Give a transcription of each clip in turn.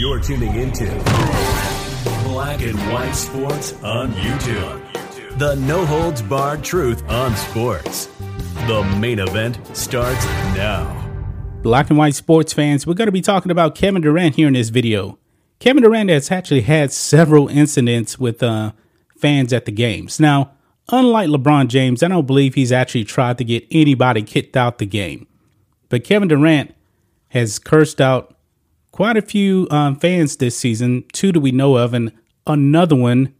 You're tuning into Black and White Sports on YouTube. The no holds barred truth on sports. The main event starts now. Black and white sports fans, we're going to be talking about Kevin Durant here in this video. Kevin Durant has actually had several incidents with uh, fans at the games. Now, unlike LeBron James, I don't believe he's actually tried to get anybody kicked out the game. But Kevin Durant has cursed out quite a few um, fans this season, two that we know of, and another one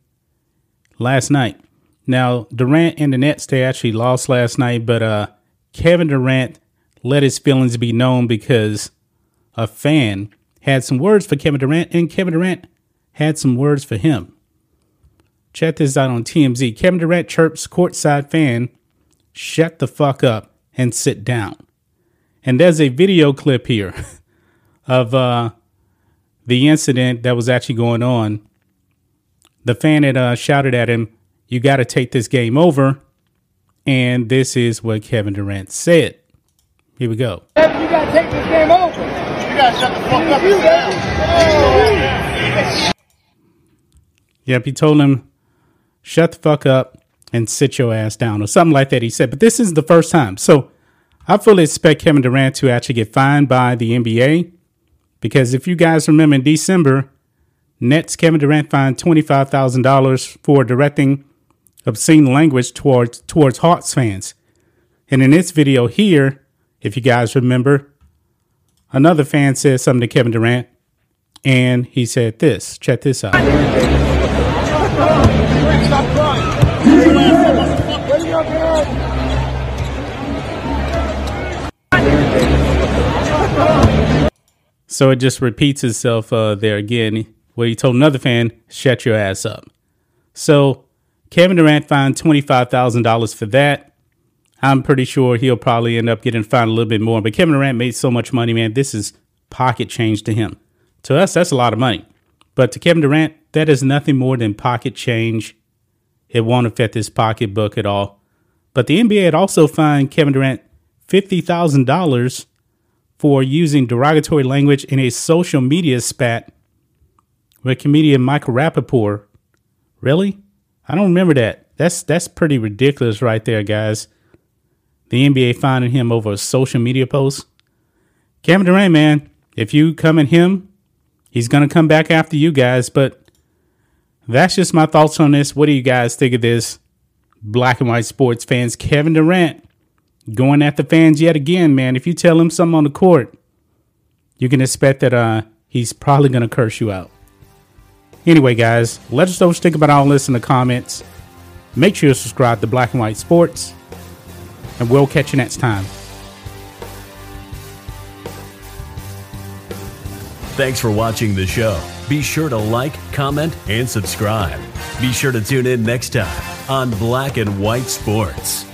last night. Now, Durant and the Nets, they actually lost last night, but uh, Kevin Durant let his feelings be known because a fan had some words for Kevin Durant, and Kevin Durant had some words for him. Check this out on TMZ. Kevin Durant chirps courtside fan, shut the fuck up and sit down. And there's a video clip here of uh, the incident that was actually going on. The fan had uh, shouted at him, You got to take this game over. And this is what Kevin Durant said. Here we go. You gotta take this game over. You gotta shut the fuck up and Yep, he told him, shut the fuck up and sit your ass down, or something like that, he said. But this is the first time. So I fully expect Kevin Durant to actually get fined by the NBA. Because if you guys remember in December, Nets Kevin Durant fined $25,000 for directing obscene language towards, towards Hawks fans. And in this video here, if you guys remember, another fan said something to Kevin Durant, and he said this. Check this out. So it just repeats itself uh, there again, where he told another fan, "Shut your ass up." So Kevin Durant fined twenty five thousand dollars for that. I'm pretty sure he'll probably end up getting fined a little bit more. But Kevin Durant made so much money, man. This is pocket change to him. To us, that's a lot of money. But to Kevin Durant, that is nothing more than pocket change. It won't affect his pocketbook at all. But the NBA had also fined Kevin Durant fifty thousand dollars for using derogatory language in a social media spat with comedian Michael Rapaport. Really? I don't remember that. That's that's pretty ridiculous right there, guys. The NBA finding him over a social media post. Kevin Durant, man, if you come at him, he's gonna come back after you guys. But that's just my thoughts on this. What do you guys think of this? Black and white sports fans, Kevin Durant going at the fans yet again, man. If you tell him something on the court, you can expect that uh, he's probably going to curse you out. Anyway, guys, let us know what you think about all this in the comments. Make sure you subscribe to Black and White Sports, and we'll catch you next time. Thanks for watching the show. Be sure to like, comment, and subscribe. Be sure to tune in next time on Black and White Sports.